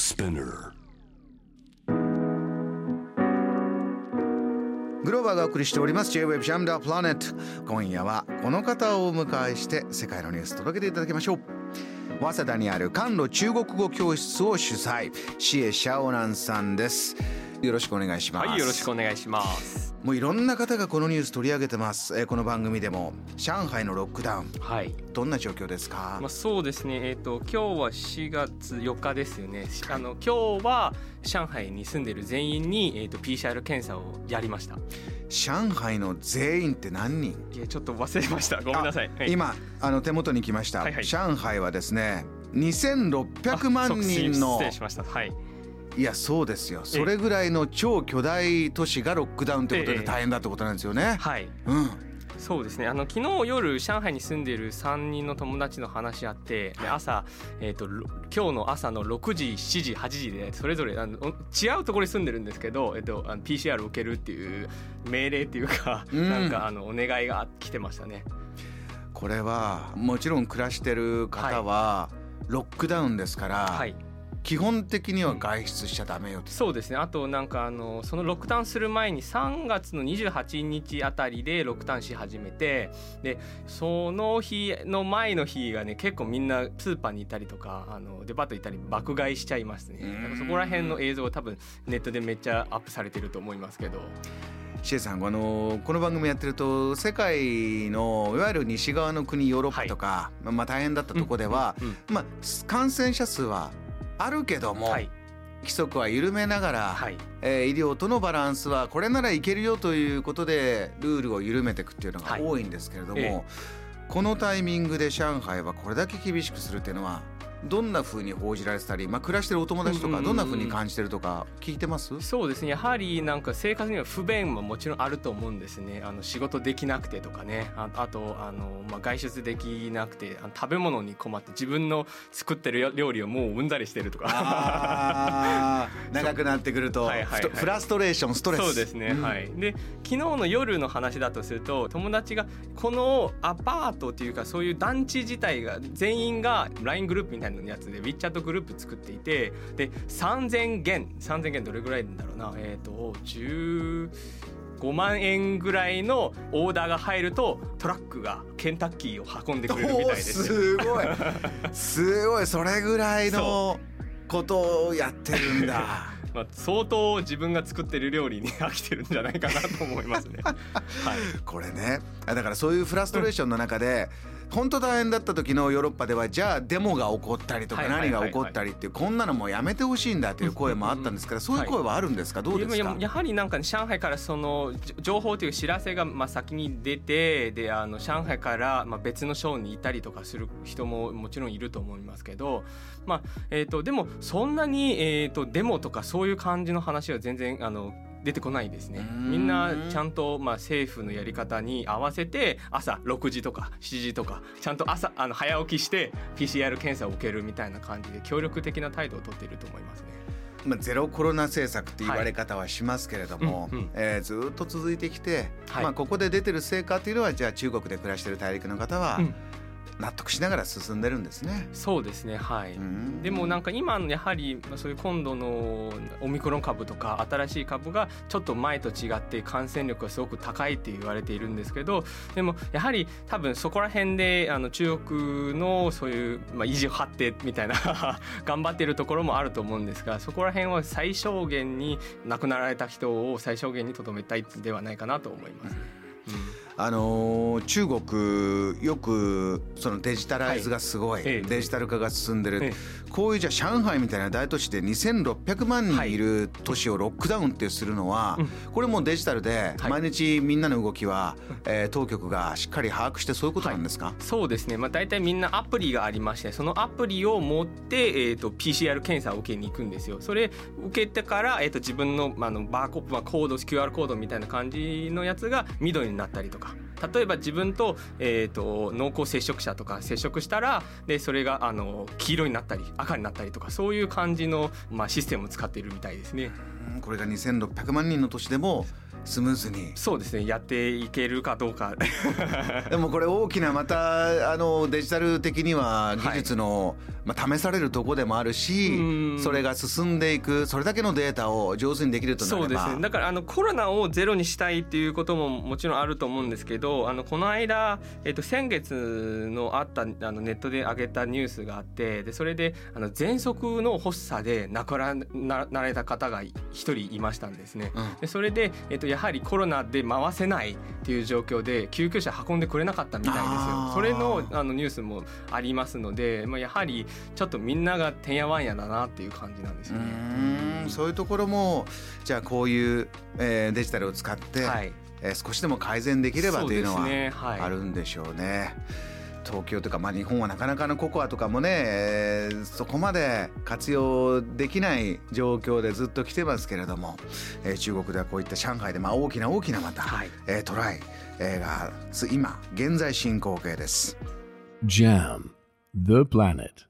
Spinner. グローバーがお送りしております。J-Web ジャムダープラネット今夜はこの方をお迎えして世界のニュース届けていただきましょう。早稲田にある甘露中国語教室を主催。シエ・シャオナンさんです。よろしくお願いします。はい、よろしくお願いします。もういろんな方がこのニュース取り上げてます、えーこの番組でも上海のロックダウンはい。どんな状況ですか、まあ、そうですね。えっ、と今日は4月4日ですよね。あの今日は上海に住んでいる全員にえっ、と PCR 検査をやりました。上海の全員って何人？いやちょっと忘れました。ごめんなさい。はい、あ今あの手元に来ました、はいはい上海はですね2600万人の失礼しました。はい。いやそうですよ。それぐらいの超巨大都市がロックダウンということでええ。大変だってことなんですよね、はい。うん。そうですね。あの昨日夜上海に住んでいる3人の友達の話あってで朝、えー、とろ今日の朝の6時7時8時でそれぞれあのお違うところに住んでるんですけど、えー、とあの PCR を受けるっていう命令っていうか、うん。なんかあのお願いが来てましたね。これはもちろん暮らしてる方はロックダウンですから、はい基本的には外出しちゃダメよと、そうですね。あとなんかあのそのロックダウンする前に3月の28日あたりでロックダウンし始めてでその日の前の日がね結構みんなスーパーにいたりとかあのデパート行ったり爆買いしちゃいますね。そこら辺の映像が多分ネットでめっちゃアップされてると思いますけど。シエさんあのこの番組やってると世界のいわゆる西側の国ヨーロッパとか、まあまあ大変だったとこでは、うんうん。まあ、感染者数はあるけども、はい。規則は緩めながら、はい。えー医療とのバランスはこれならいけるよということでルールを緩めていくっていうのがはい。多いんですけれども、ええ。このタイミングで上海はこれだけ厳しくするっていうのはどんな風に報じられてたり、まあ、暮らしてるお友達とうんうんうん。かどんな風に感じてるとか聞いてます、そうですね。やはりなんか生活には不便ももちろんあると思うんですね。あの仕事できなくてとかね。ああとあの、まあ、外出できなくてあの食べ物に困って自分の作ってる料理をもううんざりしてるとか。長くなってくるとはいはいはい。フラストレーションストレス。そうですね、んはい。で昨日の夜の話だとすると友達がこのアパートっていうかそういう団地自体が全員が LINE グループみたいなやつで WeChat グループ作っていてで3000元3000元どれぐらいなんだろうな。えっ、と10 5万円ぐらいのオーダーが入るとトラックがケンタッキーを運んでくれるみたいです。よ。すごい。すごい。それぐらいのことをやってるんだ。まあ、相当自分が作ってる料理に飽きてるんじゃないかなと思いますね。はい。これね。あだからそういうフラストレーションの中で本当大変だった時のヨーロッパではじゃあデモが起こったりとか何が起こったりっていうこんなのもうやめてほしいんだという声もあったんですか？らそういう声はあるんですか？どうですか？ややはりなんか、ね、上海からそのじ情報という知らせがまあ先に出てであの上海からまあ別の省にいたりとかする人ももちろんいると思いますけど、まあえー、とでもそんなに、えー、とデモとかそういう感じの話は全然あの出てこないですね。みんなちゃんと、まあ、政府のやり方に合わせて朝6時とか7時とかちゃんと朝あの早起きして PCR 検査を受けるみたいな感じで協力的な態度をとっていると思いますね。まあ、ゼロコロナ政策って言われ方はしますけれども、うんうん。えーずっと続いてきて、はい。まあ、ここで出てる成果っていうのはじゃあ中国で暮らしてる大陸の方はうん納得しながら進んでるんですね。そうですねはい、うんでもなんか今のやはりまあそういう今度のオミクロン株とか新しい株がちょっと前と違って感染力がすごく高いって言われているんですけどでもやはり多分そこら辺であの中国のそういう、まあ、意地を張ってみたいな 頑張っているところもあると思うんですがそこら辺は最小限に亡くなられた人を最小限にとどめたいではないかなと思います。あのー中国よくそのデジタライズがすごい、はい。ええデジタル化が進んでる、えこういうじゃあ上海みたいな大都市で2600万人いる都市をロックダウンってするのは、これもうデジタルではい。毎日みんなの動きは、えー当局がしっかり把握してそういうことなんですか、そうですね、まあ、大体みんなアプリがありましてそのアプリを持って、えー、と PCR 検査を受けに行くんですよ。それ受けてから、えー、と自分の,、まあ、あのバーコ,、まあ、コード QR コードみたいな感じのやつが緑になったりとか例えば自分と,、えー、と濃厚接触者とか接触したらでそれがあの黄色になったり赤になったりとかそういう感じの、まあ、システムを使っているみたいですね。これが2600万人の都市でもスムーズに。そうですね。やっていけるかどうか。でもこれ大きなまたあのデジタル的には技術の、まあ、試されるとこでもあるしそれが進んでいくそれだけのデータを上手にできるとなれば。そうですね。だからあのコロナをゼロにしたいっていうことももちろんあると思うんですけどあのこの間、えっと、先月のあったあのネットで上げたニュースがあってでそれであの喘息の発作で亡くなられた方が一人いましたんですね。うん、でそれで、えっと、やはりコロナで回せないっていう状況で救急車運んでくれなかったみたいですよ。それのあのニュースもありますので、まあ、やはりちょっとみんながてんやわんやだなっていう感じなんですよね。うそういうところもじゃあこういう、えー、デジタルを使って、はいえー、少しでも改善できればというのはあるんでしょうね。東京とか、まあ、日本はなかなかのココアとかもね、えー、そこまで活用できない状況でずっと来てますけれども、えー、中国ではこういった上海で、まあ、大きな大きなまた、はい、えー、トライ、えー、が今現在進行形です。JAM The Planet